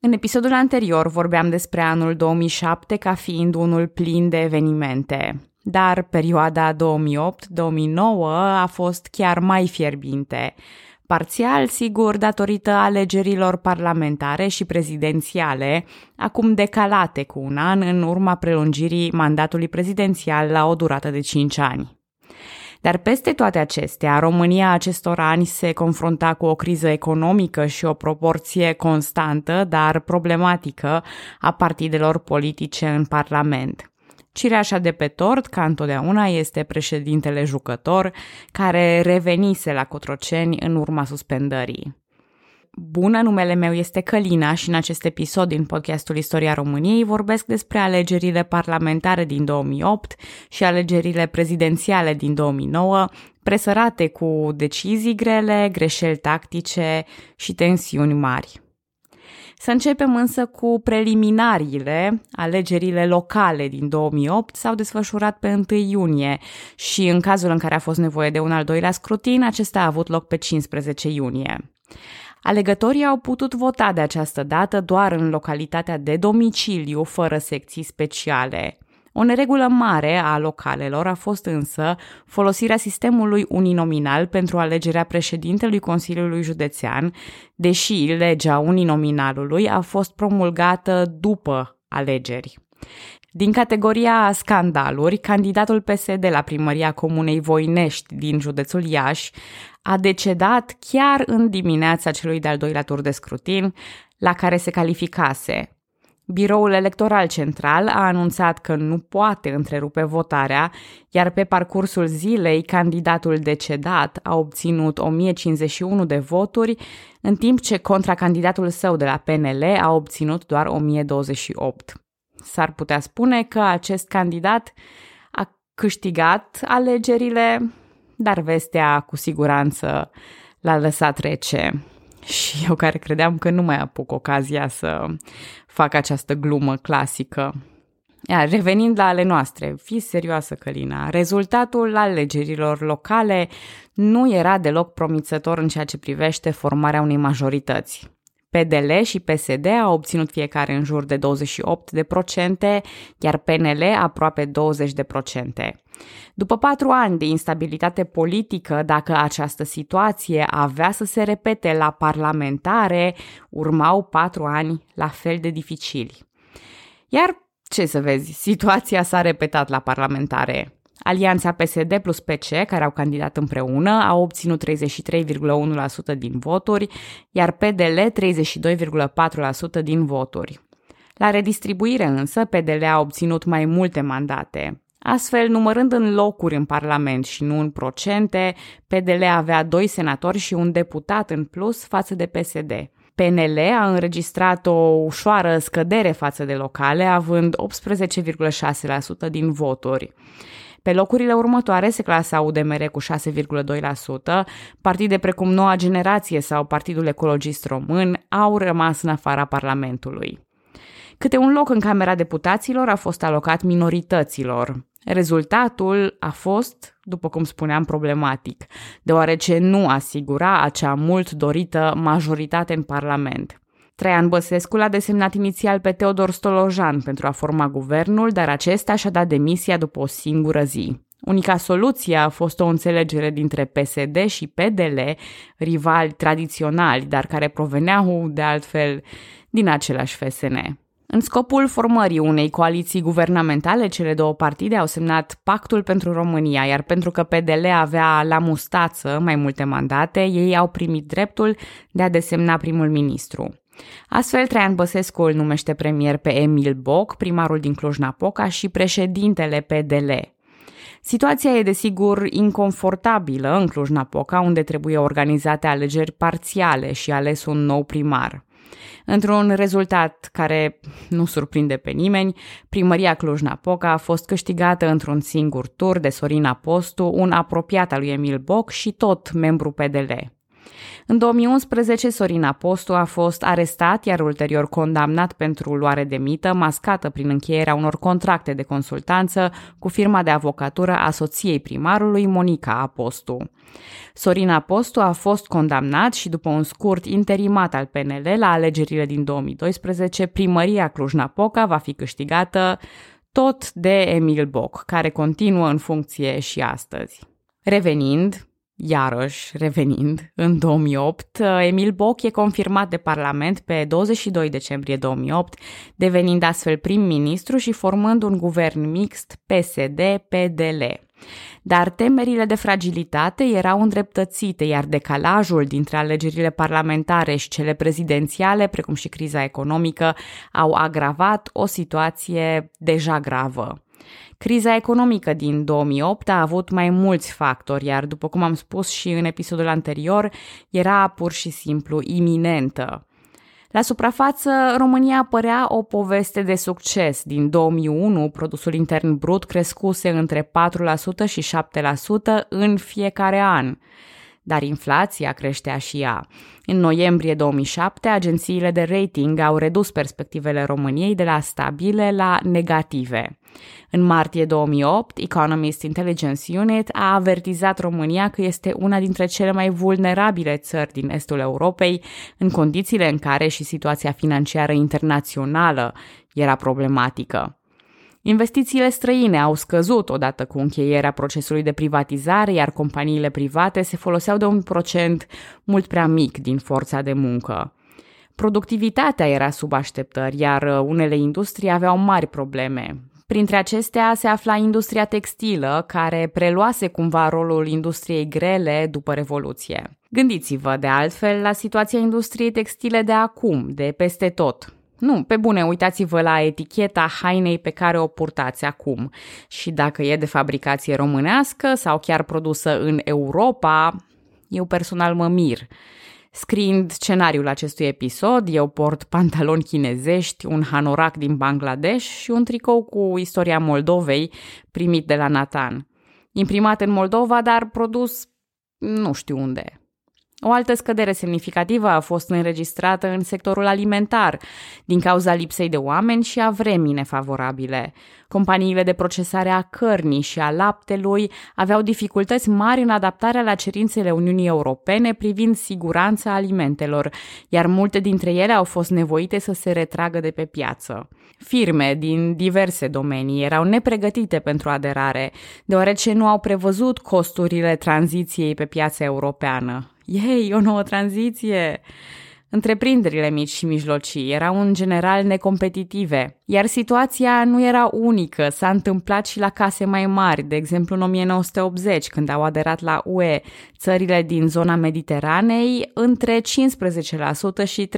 În episodul anterior vorbeam despre anul 2007 ca fiind unul plin de evenimente, dar perioada 2008-2009 a fost chiar mai fierbinte, parțial, sigur, datorită alegerilor parlamentare și prezidențiale, acum decalate cu un an în urma prelungirii mandatului prezidențial la o durată de 5 ani. Dar peste toate acestea, România acestor ani se confrunta cu o criză economică și o proporție constantă, dar problematică, a partidelor politice în Parlament. Cireașa de pe tort, ca întotdeauna, este președintele jucător, care revenise la Cotroceni în urma suspendării. Bună, numele meu este Călina și în acest episod din podcastul Istoria României vorbesc despre alegerile parlamentare din 2008 și alegerile prezidențiale din 2009, presărate cu decizii grele, greșeli tactice și tensiuni mari. Să începem însă cu preliminariile. Alegerile locale din 2008 s-au desfășurat pe 1 iunie și în cazul în care a fost nevoie de un al doilea scrutin, acesta a avut loc pe 15 iunie. Alegătorii au putut vota de această dată doar în localitatea de domiciliu, fără secții speciale. O neregulă mare a localelor a fost însă folosirea sistemului uninominal pentru alegerea președintelui Consiliului Județean, deși legea uninominalului a fost promulgată după alegeri. Din categoria scandaluri, candidatul PSD la primăria Comunei Voinești din județul Iași a decedat chiar în dimineața celui de-al doilea tur de scrutin, la care se calificase. Biroul Electoral Central a anunțat că nu poate întrerupe votarea, iar pe parcursul zilei candidatul decedat a obținut 1051 de voturi, în timp ce contracandidatul său de la PNL a obținut doar 1028. S-ar putea spune că acest candidat a câștigat alegerile dar vestea cu siguranță l-a lăsat rece. Și eu care credeam că nu mai apuc ocazia să fac această glumă clasică. Iar revenind la ale noastre, fi serioasă, Călina, rezultatul alegerilor locale nu era deloc promițător în ceea ce privește formarea unei majorități. PDL și PSD au obținut fiecare în jur de 28 de procente, iar PNL aproape 20 de procente. După patru ani de instabilitate politică, dacă această situație avea să se repete la parlamentare, urmau patru ani la fel de dificili. Iar ce să vezi, situația s-a repetat la parlamentare. Alianța PSD plus PC, care au candidat împreună, au obținut 33,1% din voturi, iar PDL 32,4% din voturi. La redistribuire însă, PDL a obținut mai multe mandate. Astfel, numărând în locuri în Parlament și nu în procente, PDL avea doi senatori și un deputat în plus față de PSD. PNL a înregistrat o ușoară scădere față de locale, având 18,6% din voturi. Pe locurile următoare se clasa UDMR cu 6,2%, partide precum Noua Generație sau Partidul Ecologist Român au rămas în afara Parlamentului. Câte un loc în Camera Deputaților a fost alocat minorităților. Rezultatul a fost, după cum spuneam, problematic, deoarece nu asigura acea mult dorită majoritate în Parlament. Traian Băsescu l-a desemnat inițial pe Teodor Stolojan pentru a forma guvernul, dar acesta și-a dat demisia după o singură zi. Unica soluție a fost o înțelegere dintre PSD și PDL, rivali tradiționali, dar care proveneau, de altfel, din același FSN. În scopul formării unei coaliții guvernamentale, cele două partide au semnat Pactul pentru România, iar pentru că PDL avea la mustață mai multe mandate, ei au primit dreptul de a desemna primul ministru. Astfel, Traian Băsescu îl numește premier pe Emil Boc, primarul din Cluj-Napoca și președintele PDL. Situația e desigur inconfortabilă în Cluj-Napoca, unde trebuie organizate alegeri parțiale și ales un nou primar. Într-un rezultat care nu surprinde pe nimeni, primăria Cluj-Napoca a fost câștigată într-un singur tur de Sorin Apostu, un apropiat al lui Emil Boc și tot membru PDL. În 2011, Sorin Apostu a fost arestat, iar ulterior condamnat pentru luare de mită, mascată prin încheierea unor contracte de consultanță cu firma de avocatură a soției primarului, Monica Apostu. Sorin Apostu a fost condamnat și după un scurt interimat al PNL la alegerile din 2012, primăria Cluj-Napoca va fi câștigată tot de Emil Boc, care continuă în funcție și astăzi. Revenind, Iarăși, revenind, în 2008, Emil Boc e confirmat de Parlament pe 22 decembrie 2008, devenind astfel prim-ministru și formând un guvern mixt PSD-PDL. Dar temerile de fragilitate erau îndreptățite, iar decalajul dintre alegerile parlamentare și cele prezidențiale, precum și criza economică, au agravat o situație deja gravă. Criza economică din 2008 a avut mai mulți factori, iar după cum am spus și în episodul anterior, era pur și simplu iminentă. La suprafață, România părea o poveste de succes. Din 2001, produsul intern brut crescuse între 4% și 7% în fiecare an dar inflația creștea și ea. În noiembrie 2007, agențiile de rating au redus perspectivele României de la stabile la negative. În martie 2008, Economist Intelligence Unit a avertizat România că este una dintre cele mai vulnerabile țări din estul Europei, în condițiile în care și situația financiară internațională era problematică. Investițiile străine au scăzut odată cu încheierea procesului de privatizare, iar companiile private se foloseau de un procent mult prea mic din forța de muncă. Productivitatea era sub așteptări, iar unele industrii aveau mari probleme. Printre acestea se afla industria textilă, care preluase cumva rolul industriei grele după Revoluție. Gândiți-vă, de altfel, la situația industriei textile de acum, de peste tot. Nu, pe bune, uitați-vă la eticheta hainei pe care o purtați acum. Și dacă e de fabricație românească sau chiar produsă în Europa, eu personal mă mir. Scriind scenariul acestui episod, eu port pantaloni chinezești, un hanorac din Bangladesh și un tricou cu istoria Moldovei primit de la Nathan. Imprimat în Moldova, dar produs nu știu unde. O altă scădere semnificativă a fost înregistrată în sectorul alimentar, din cauza lipsei de oameni și a vremii nefavorabile. Companiile de procesare a cărnii și a laptelui aveau dificultăți mari în adaptarea la cerințele Uniunii Europene privind siguranța alimentelor, iar multe dintre ele au fost nevoite să se retragă de pe piață. Firme din diverse domenii erau nepregătite pentru aderare, deoarece nu au prevăzut costurile tranziției pe piața europeană. Ei, o nouă tranziție! Întreprinderile mici și mijlocii erau în general necompetitive, iar situația nu era unică, s-a întâmplat și la case mai mari, de exemplu în 1980, când au aderat la UE țările din zona Mediteranei, între 15% și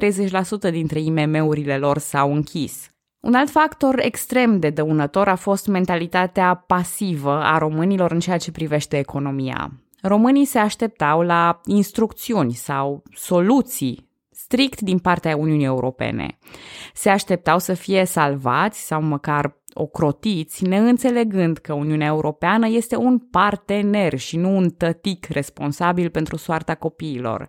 30% dintre IMM-urile lor s-au închis. Un alt factor extrem de dăunător a fost mentalitatea pasivă a românilor în ceea ce privește economia. Românii se așteptau la instrucțiuni sau soluții strict din partea Uniunii Europene. Se așteptau să fie salvați sau măcar ocrotiți, neînțelegând că Uniunea Europeană este un partener și nu un tătic responsabil pentru soarta copiilor.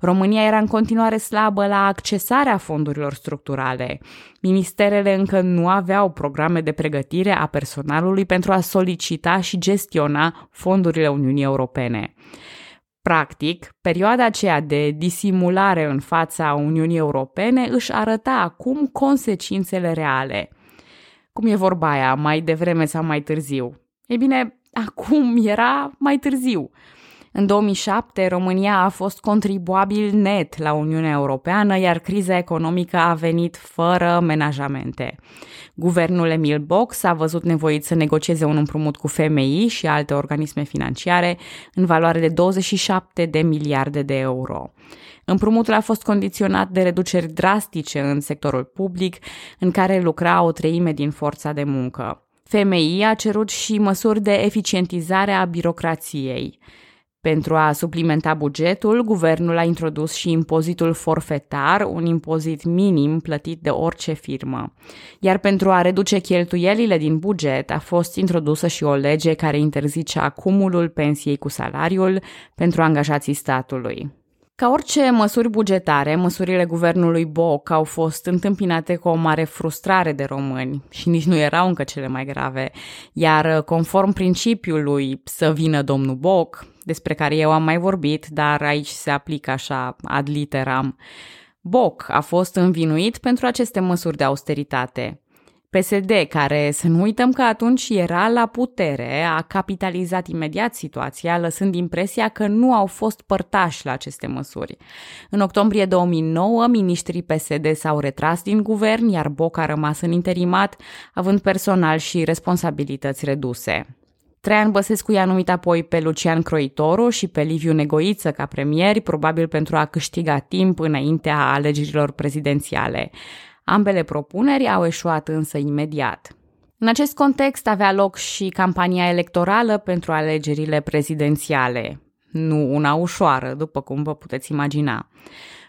România era în continuare slabă la accesarea fondurilor structurale. Ministerele încă nu aveau programe de pregătire a personalului pentru a solicita și gestiona fondurile Uniunii Europene. Practic, perioada aceea de disimulare în fața Uniunii Europene își arăta acum consecințele reale – cum e vorba aia, mai devreme sau mai târziu? E bine, acum era mai târziu. În 2007, România a fost contribuabil net la Uniunea Europeană, iar criza economică a venit fără menajamente. Guvernul Emil Box a văzut nevoit să negocieze un împrumut cu FMI și alte organisme financiare în valoare de 27 de miliarde de euro. Împrumutul a fost condiționat de reduceri drastice în sectorul public, în care lucra o treime din forța de muncă. FMI a cerut și măsuri de eficientizare a birocrației. Pentru a suplimenta bugetul, guvernul a introdus și impozitul forfetar, un impozit minim plătit de orice firmă. Iar pentru a reduce cheltuielile din buget, a fost introdusă și o lege care interzice acumulul pensiei cu salariul pentru angajații statului. Ca orice măsuri bugetare, măsurile guvernului Boc au fost întâmpinate cu o mare frustrare de români și nici nu erau încă cele mai grave, iar conform principiului să vină domnul Boc, despre care eu am mai vorbit, dar aici se aplică așa ad literam, Boc a fost învinuit pentru aceste măsuri de austeritate. PSD, care să nu uităm că atunci era la putere, a capitalizat imediat situația, lăsând impresia că nu au fost părtași la aceste măsuri. În octombrie 2009, ministrii PSD s-au retras din guvern, iar Boc a rămas în interimat, având personal și responsabilități reduse. Traian Băsescu i-a numit apoi pe Lucian Croitoru și pe Liviu Negoiță ca premieri, probabil pentru a câștiga timp înaintea alegerilor prezidențiale. Ambele propuneri au eșuat însă imediat. În acest context avea loc și campania electorală pentru alegerile prezidențiale. Nu una ușoară, după cum vă puteți imagina.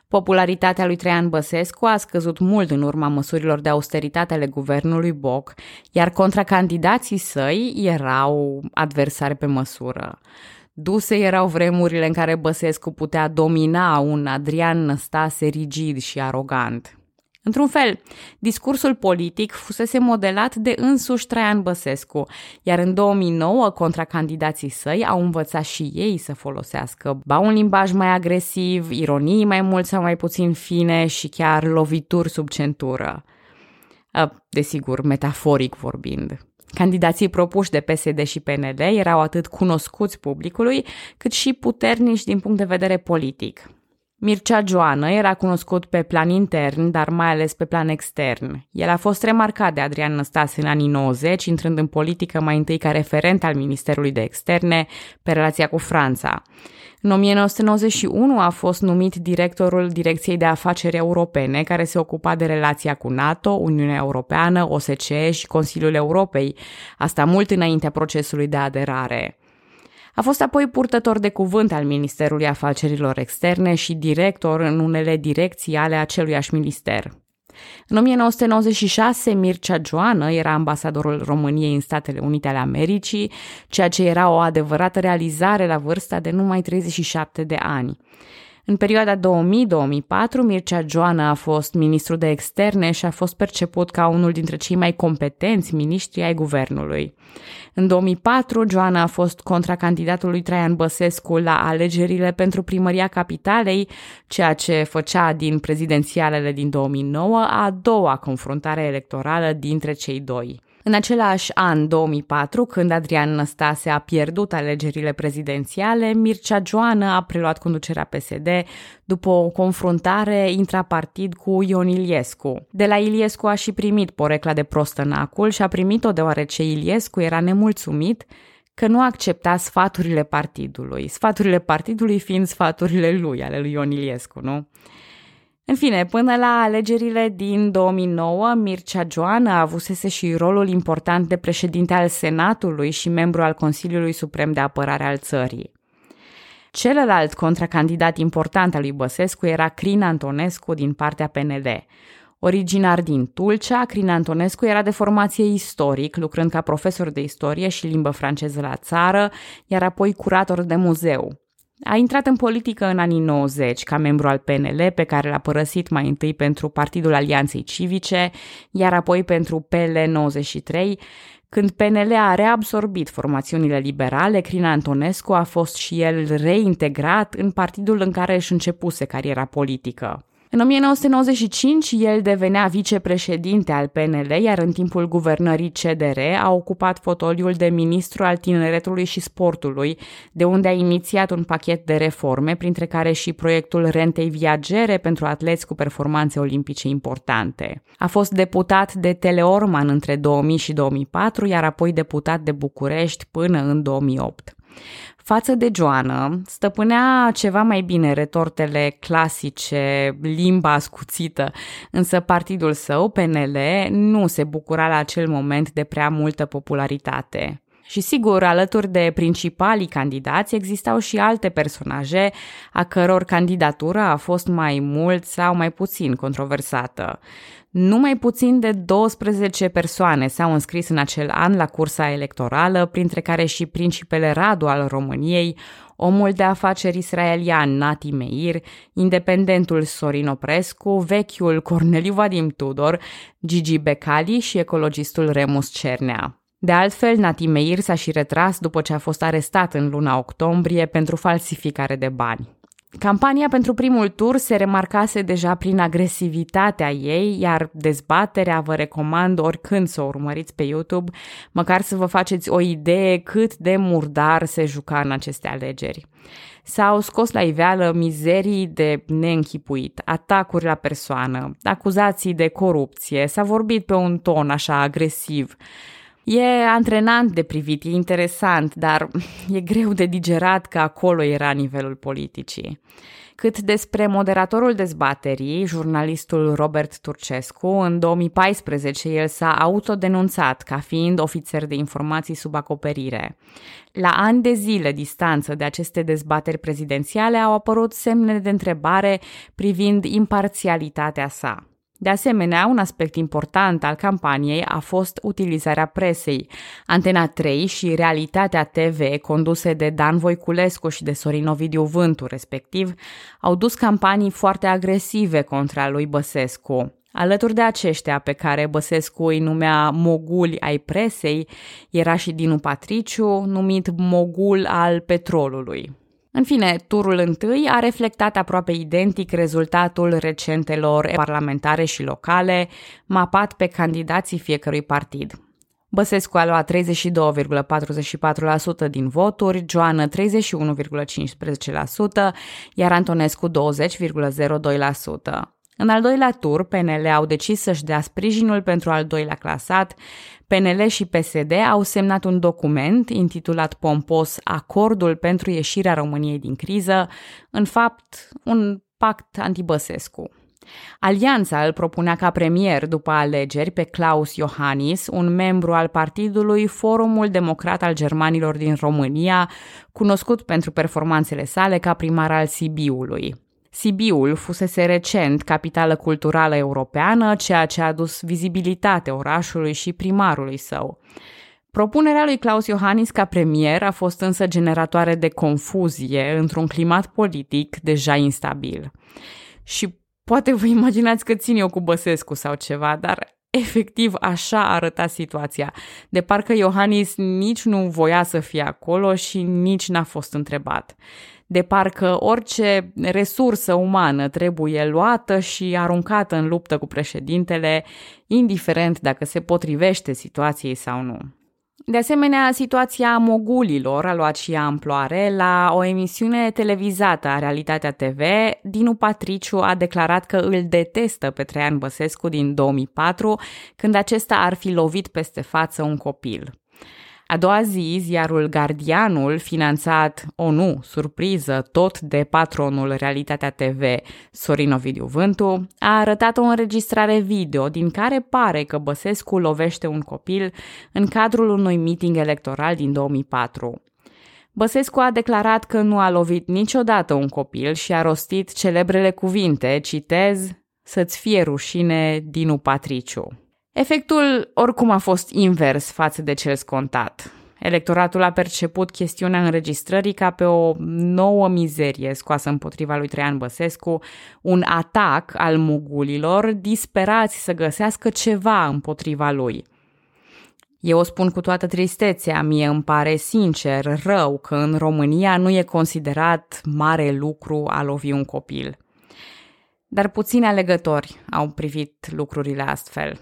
Popularitatea lui Traian Băsescu a scăzut mult în urma măsurilor de austeritate ale guvernului Boc, iar contracandidații săi erau adversari pe măsură. Duse erau vremurile în care Băsescu putea domina un Adrian Năstase rigid și arogant. Într-un fel, discursul politic fusese modelat de însuși Traian Băsescu, iar în 2009 contracandidații săi au învățat și ei să folosească ba un limbaj mai agresiv, ironii mai mult sau mai puțin fine și chiar lovituri sub centură. Desigur, metaforic vorbind. Candidații propuși de PSD și PNL erau atât cunoscuți publicului, cât și puternici din punct de vedere politic. Mircea Joană era cunoscut pe plan intern, dar mai ales pe plan extern. El a fost remarcat de Adrian Năstase în anii 90, intrând în politică mai întâi ca referent al Ministerului de Externe pe relația cu Franța. În 1991 a fost numit directorul Direcției de Afaceri Europene, care se ocupa de relația cu NATO, Uniunea Europeană, OSCE și Consiliul Europei, asta mult înaintea procesului de aderare. A fost apoi purtător de cuvânt al Ministerului Afacerilor Externe și director în unele direcții ale aceluiași minister. În 1996, Mircea Joană era ambasadorul României în Statele Unite ale Americii, ceea ce era o adevărată realizare la vârsta de numai 37 de ani. În perioada 2000-2004, Mircea Joană a fost ministru de externe și a fost perceput ca unul dintre cei mai competenți miniștri ai guvernului. În 2004, Joana a fost contracandidatul lui Traian Băsescu la alegerile pentru primăria capitalei, ceea ce făcea din prezidențialele din 2009 a doua confruntare electorală dintre cei doi. În același an, 2004, când Adrian Năstase a pierdut alegerile prezidențiale, Mircea Joană a preluat conducerea PSD după o confruntare intrapartid cu Ion Iliescu. De la Iliescu a și primit porecla de prostănacul și a primit-o deoarece Iliescu era nemulțumit că nu accepta sfaturile partidului, sfaturile partidului fiind sfaturile lui, ale lui Ion Iliescu, nu? În fine, până la alegerile din 2009, Mircea Joană avusese și rolul important de președinte al Senatului și membru al Consiliului Suprem de Apărare al țării. Celălalt contracandidat important al lui Băsescu era Crin Antonescu din partea PNL. Originar din Tulcea, Crin Antonescu era de formație istoric, lucrând ca profesor de istorie și limbă franceză la țară, iar apoi curator de muzeu. A intrat în politică în anii 90 ca membru al PNL, pe care l-a părăsit mai întâi pentru Partidul Alianței Civice, iar apoi pentru PL93. Când PNL a reabsorbit formațiunile liberale, Crina Antonescu a fost și el reintegrat în partidul în care își începuse cariera politică. În 1995, el devenea vicepreședinte al PNL, iar în timpul guvernării CDR a ocupat fotoliul de ministru al tineretului și sportului, de unde a inițiat un pachet de reforme, printre care și proiectul rentei viagere pentru atleți cu performanțe olimpice importante. A fost deputat de Teleorman între 2000 și 2004, iar apoi deputat de București până în 2008. Față de Joană, stăpânea ceva mai bine retortele clasice, limba ascuțită, însă partidul său, PNL, nu se bucura la acel moment de prea multă popularitate. Și sigur, alături de principalii candidați existau și alte personaje a căror candidatură a fost mai mult sau mai puțin controversată. Numai puțin de 12 persoane s-au înscris în acel an la cursa electorală, printre care și principele Radu al României, omul de afaceri israelian Nati Meir, independentul Sorin Oprescu, vechiul Corneliu Vadim Tudor, Gigi Becali și ecologistul Remus Cernea. De altfel, Nati Meir s-a și retras după ce a fost arestat în luna octombrie pentru falsificare de bani. Campania pentru primul tur se remarcase deja prin agresivitatea ei, iar dezbaterea vă recomand oricând să o urmăriți pe YouTube, măcar să vă faceți o idee cât de murdar se juca în aceste alegeri. S-au scos la iveală mizerii de neînchipuit, atacuri la persoană, acuzații de corupție, s-a vorbit pe un ton așa agresiv, E antrenant de privit, e interesant, dar e greu de digerat că acolo era nivelul politicii. Cât despre moderatorul dezbaterii, jurnalistul Robert Turcescu, în 2014 el s-a autodenunțat ca fiind ofițer de informații sub acoperire. La ani de zile distanță de aceste dezbateri prezidențiale au apărut semne de întrebare privind imparțialitatea sa. De asemenea, un aspect important al campaniei a fost utilizarea presei. Antena 3 și Realitatea TV, conduse de Dan Voiculescu și de Sorin Ovidiu Vântu, respectiv, au dus campanii foarte agresive contra lui Băsescu. Alături de aceștia pe care Băsescu îi numea moguli ai presei, era și Dinu Patriciu, numit mogul al petrolului. În fine, turul întâi a reflectat aproape identic rezultatul recentelor parlamentare și locale, mapat pe candidații fiecărui partid. Băsescu a luat 32,44% din voturi, Joană 31,15%, iar Antonescu 20,02%. În al doilea tur, PNL au decis să-și dea sprijinul pentru al doilea clasat. PNL și PSD au semnat un document intitulat pompos Acordul pentru ieșirea României din criză, în fapt un pact antibăsescu. Alianța îl propunea ca premier după alegeri pe Klaus Iohannis, un membru al partidului Forumul Democrat al Germanilor din România, cunoscut pentru performanțele sale ca primar al Sibiului. Sibiul fusese recent capitală culturală europeană, ceea ce a adus vizibilitate orașului și primarului său. Propunerea lui Claus Iohannis ca premier a fost însă generatoare de confuzie într-un climat politic deja instabil. Și poate vă imaginați că țin eu cu Băsescu sau ceva, dar efectiv așa arăta situația. De parcă Iohannis nici nu voia să fie acolo și nici n-a fost întrebat de parcă orice resursă umană trebuie luată și aruncată în luptă cu președintele, indiferent dacă se potrivește situației sau nu. De asemenea, situația mogulilor a luat și amploare. La o emisiune televizată a Realitatea TV, Dinu Patriciu a declarat că îl detestă pe Traian Băsescu din 2004, când acesta ar fi lovit peste față un copil. A doua zi, ziarul Gardianul, finanțat, o nu, surpriză, tot de patronul Realitatea TV, Sorin Ovidiu Vântu, a arătat o înregistrare video din care pare că Băsescu lovește un copil în cadrul unui meeting electoral din 2004. Băsescu a declarat că nu a lovit niciodată un copil și a rostit celebrele cuvinte, citez, să-ți fie rușine, Dinu Patriciu. Efectul oricum a fost invers față de cel scontat. Electoratul a perceput chestiunea înregistrării ca pe o nouă mizerie scoasă împotriva lui Traian Băsescu, un atac al mugulilor disperați să găsească ceva împotriva lui. Eu o spun cu toată tristețea, mie îmi pare sincer rău că în România nu e considerat mare lucru a lovi un copil. Dar puțini alegători au privit lucrurile astfel.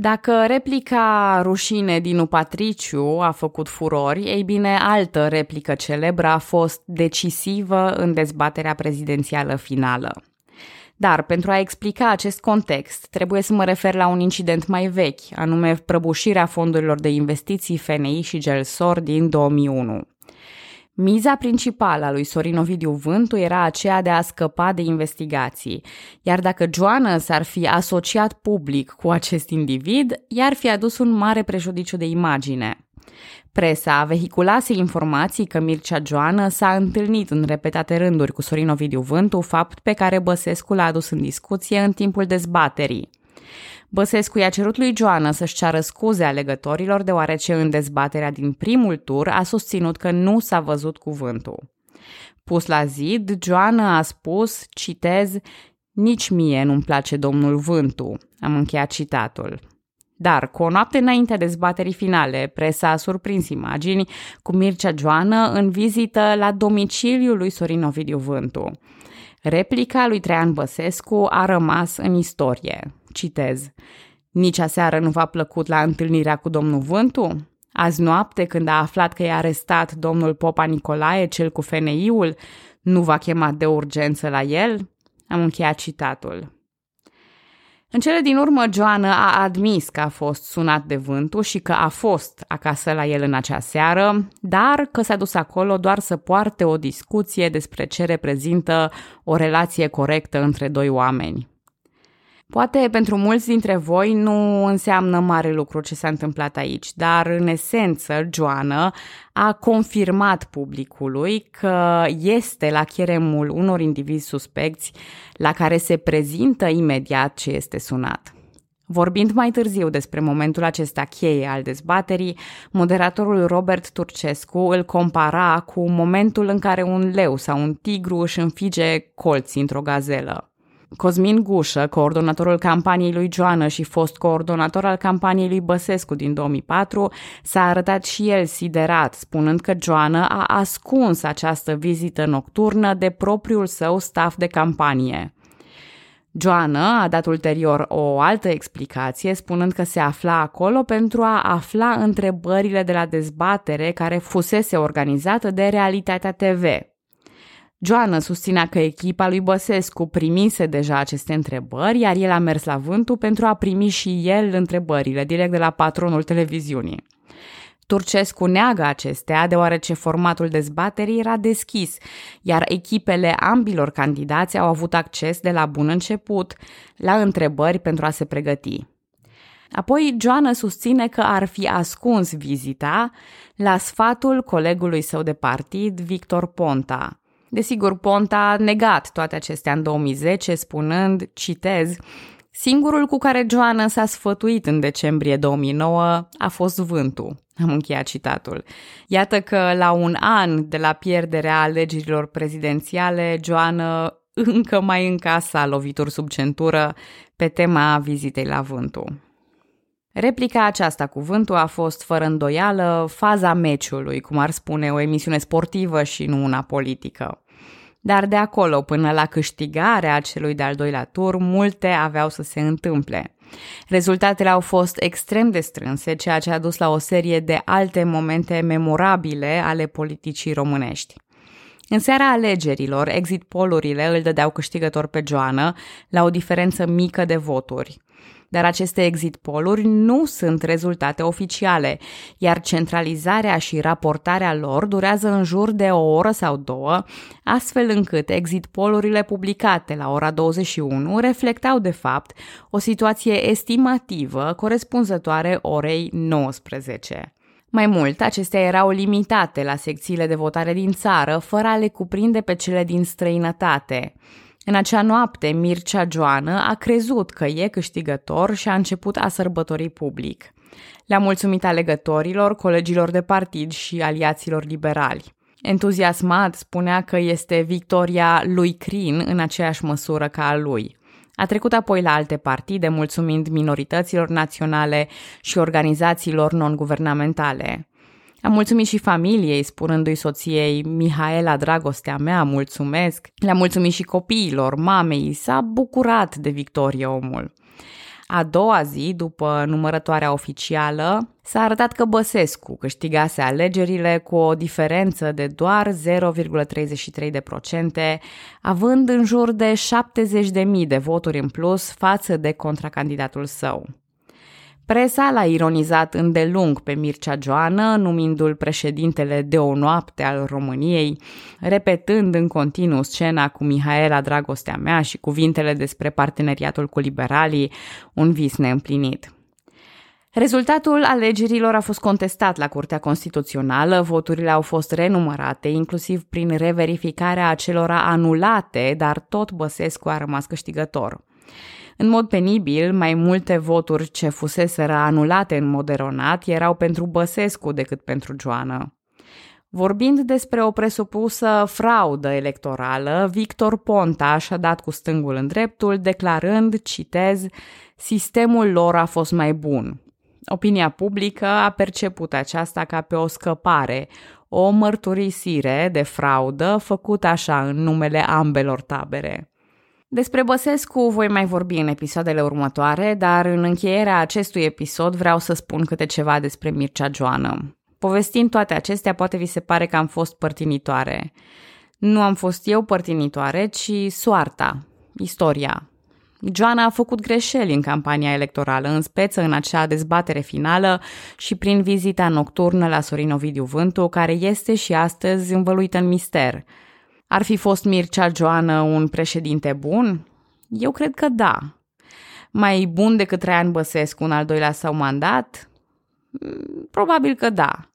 Dacă replica rușine din Patriciu a făcut furori, ei bine, altă replică celebră a fost decisivă în dezbaterea prezidențială finală. Dar, pentru a explica acest context, trebuie să mă refer la un incident mai vechi, anume prăbușirea fondurilor de investiții FNI și Gelsor din 2001. Miza principală a lui Sorin Ovidiu Vântu era aceea de a scăpa de investigații, iar dacă Joană s-ar fi asociat public cu acest individ, i-ar fi adus un mare prejudiciu de imagine. Presa vehiculase informații că Mircea Joană s-a întâlnit în repetate rânduri cu Sorin Ovidiu Vântu, fapt pe care Băsescu l-a adus în discuție în timpul dezbaterii. Băsescu i-a cerut lui Joana să-și ceară scuze alegătorilor deoarece în dezbaterea din primul tur a susținut că nu s-a văzut cuvântul. Pus la zid, Joana a spus, citez, Nici mie nu-mi place domnul Vântu. Am încheiat citatul. Dar, cu o noapte înainte dezbaterii finale, presa a surprins imagini cu Mircea Joană în vizită la domiciliul lui Sorin Ovidiu Vântu. Replica lui Traian Băsescu a rămas în istorie. Citez. Nici aseară nu v-a plăcut la întâlnirea cu domnul Vântu? Azi noapte, când a aflat că e arestat domnul Popa Nicolae, cel cu FNI-ul, nu v-a chemat de urgență la el? Am încheiat citatul. În cele din urmă, Joana a admis că a fost sunat de vântul și că a fost acasă la el în acea seară, dar că s-a dus acolo doar să poarte o discuție despre ce reprezintă o relație corectă între doi oameni. Poate pentru mulți dintre voi nu înseamnă mare lucru ce s-a întâmplat aici, dar în esență Joana a confirmat publicului că este la cheremul unor indivizi suspecți la care se prezintă imediat ce este sunat. Vorbind mai târziu despre momentul acesta cheie al dezbaterii, moderatorul Robert Turcescu îl compara cu momentul în care un leu sau un tigru își înfige colții într-o gazelă. Cosmin Gușă, coordonatorul campaniei lui Joană și fost coordonator al campaniei lui Băsescu din 2004, s-a arătat și el siderat, spunând că Joană a ascuns această vizită nocturnă de propriul său staff de campanie. Joană a dat ulterior o altă explicație, spunând că se afla acolo pentru a afla întrebările de la dezbatere care fusese organizată de Realitatea TV. Joana susținea că echipa lui Băsescu primise deja aceste întrebări, iar el a mers la vântul pentru a primi și el întrebările direct de la patronul televiziunii. Turcescu neagă acestea deoarece formatul dezbaterii era deschis, iar echipele ambilor candidați au avut acces de la bun început la întrebări pentru a se pregăti. Apoi, Joana susține că ar fi ascuns vizita la sfatul colegului său de partid, Victor Ponta. Desigur, Ponta a negat toate acestea în 2010, spunând, citez, Singurul cu care Joana s-a sfătuit în decembrie 2009 a fost vântul. Am încheiat citatul. Iată că la un an de la pierderea alegerilor prezidențiale, Joana încă mai încasa lovituri sub centură pe tema vizitei la vântul. Replica aceasta cu vântul a fost fără îndoială faza meciului, cum ar spune o emisiune sportivă și nu una politică. Dar de acolo până la câștigarea celui de-al doilea tur, multe aveau să se întâmple. Rezultatele au fost extrem de strânse, ceea ce a dus la o serie de alte momente memorabile ale politicii românești. În seara alegerilor, exit polurile îl dădeau câștigător pe Joană la o diferență mică de voturi dar aceste exit poluri nu sunt rezultate oficiale, iar centralizarea și raportarea lor durează în jur de o oră sau două, astfel încât exit polurile publicate la ora 21 reflectau de fapt o situație estimativă corespunzătoare orei 19. Mai mult, acestea erau limitate la secțiile de votare din țară, fără a le cuprinde pe cele din străinătate. În acea noapte, Mircea Joană a crezut că e câștigător și a început a sărbători public. Le-a mulțumit alegătorilor, colegilor de partid și aliaților liberali. Entuziasmat spunea că este victoria lui Crin în aceeași măsură ca a lui. A trecut apoi la alte partide, mulțumind minorităților naționale și organizațiilor non-guvernamentale. Am mulțumit și familiei, spunându-i soției, Mihaela, dragostea mea, mulțumesc. Le-am mulțumit și copiilor, mamei, s-a bucurat de victorie omul. A doua zi, după numărătoarea oficială, s-a arătat că Băsescu câștigase alegerile cu o diferență de doar 0,33%, având în jur de 70.000 de voturi în plus față de contracandidatul său. Presa l-a ironizat îndelung pe Mircea Joană, numindu-l președintele de o noapte al României, repetând în continuu scena cu Mihaela Dragostea mea și cuvintele despre parteneriatul cu liberalii, un vis neîmplinit. Rezultatul alegerilor a fost contestat la Curtea Constituțională, voturile au fost renumărate, inclusiv prin reverificarea acelora anulate, dar tot Băsescu a rămas câștigător. În mod penibil, mai multe voturi ce fuseseră anulate în mod eronat erau pentru Băsescu decât pentru Joană. Vorbind despre o presupusă fraudă electorală, Victor Ponta și-a dat cu stângul în dreptul, declarând, citez, sistemul lor a fost mai bun. Opinia publică a perceput aceasta ca pe o scăpare, o mărturisire de fraudă făcută așa în numele ambelor tabere. Despre Băsescu voi mai vorbi în episoadele următoare, dar în încheierea acestui episod vreau să spun câte ceva despre Mircea Joană. Povestind toate acestea, poate vi se pare că am fost părtinitoare. Nu am fost eu părtinitoare, ci soarta, istoria. Joana a făcut greșeli în campania electorală, în speță în acea dezbatere finală și prin vizita nocturnă la Sorin Ovidiu Vântu, care este și astăzi învăluită în mister. Ar fi fost Mircea Joana un președinte bun? Eu cred că da. Mai bun decât Traian Băsescu un al doilea sau mandat? Probabil că da.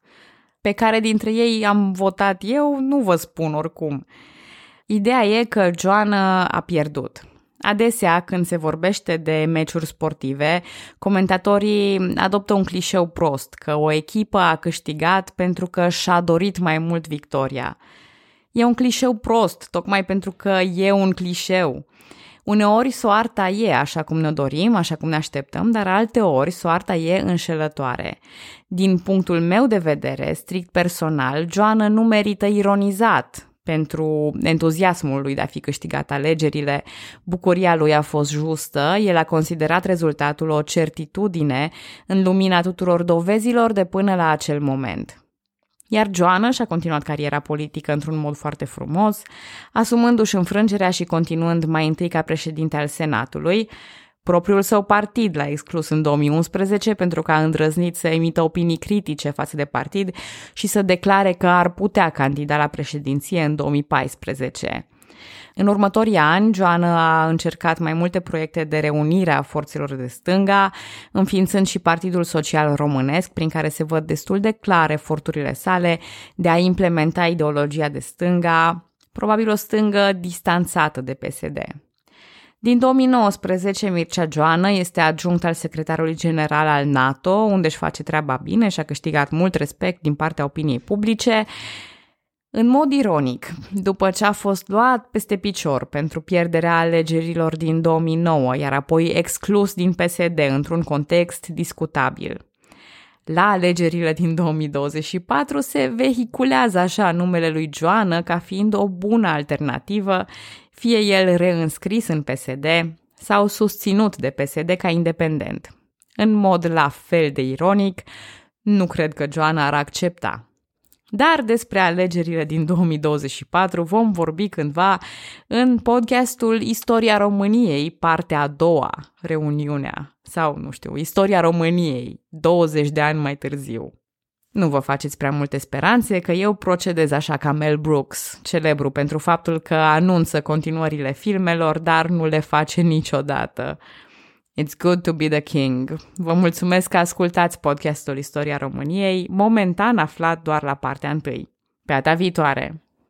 Pe care dintre ei am votat eu, nu vă spun oricum. Ideea e că Joana a pierdut. Adesea, când se vorbește de meciuri sportive, comentatorii adoptă un clișeu prost, că o echipă a câștigat pentru că și-a dorit mai mult victoria. E un clișeu prost, tocmai pentru că e un clișeu. Uneori soarta e așa cum ne dorim, așa cum ne așteptăm, dar alteori soarta e înșelătoare. Din punctul meu de vedere, strict personal, Joana nu merită ironizat pentru entuziasmul lui de a fi câștigat alegerile. Bucuria lui a fost justă, el a considerat rezultatul o certitudine în lumina tuturor dovezilor de până la acel moment. Iar Joana și-a continuat cariera politică într-un mod foarte frumos, asumându-și înfrângerea și continuând mai întâi ca președinte al Senatului, Propriul său partid l-a exclus în 2011 pentru că a îndrăznit să emită opinii critice față de partid și să declare că ar putea candida la președinție în 2014. În următorii ani, Joana a încercat mai multe proiecte de reunire a forțelor de stânga, înființând și Partidul Social Românesc, prin care se văd destul de clare eforturile sale de a implementa ideologia de stânga, probabil o stângă distanțată de PSD. Din 2019, Mircea Joană este adjunct al secretarului general al NATO, unde își face treaba bine și a câștigat mult respect din partea opiniei publice. În mod ironic, după ce a fost luat peste picior pentru pierderea alegerilor din 2009, iar apoi exclus din PSD într-un context discutabil. La alegerile din 2024 se vehiculează așa numele lui Joană ca fiind o bună alternativă, fie el reînscris în PSD sau susținut de PSD ca independent. În mod la fel de ironic, nu cred că Joana ar accepta. Dar despre alegerile din 2024 vom vorbi cândva în podcastul Istoria României, partea a doua, reuniunea, sau, nu știu, Istoria României, 20 de ani mai târziu. Nu vă faceți prea multe speranțe că eu procedez așa ca Mel Brooks, celebru pentru faptul că anunță continuările filmelor, dar nu le face niciodată. It's good to be the king. Vă mulțumesc că ascultați podcastul Istoria României, momentan aflat doar la partea întâi. Pe data viitoare!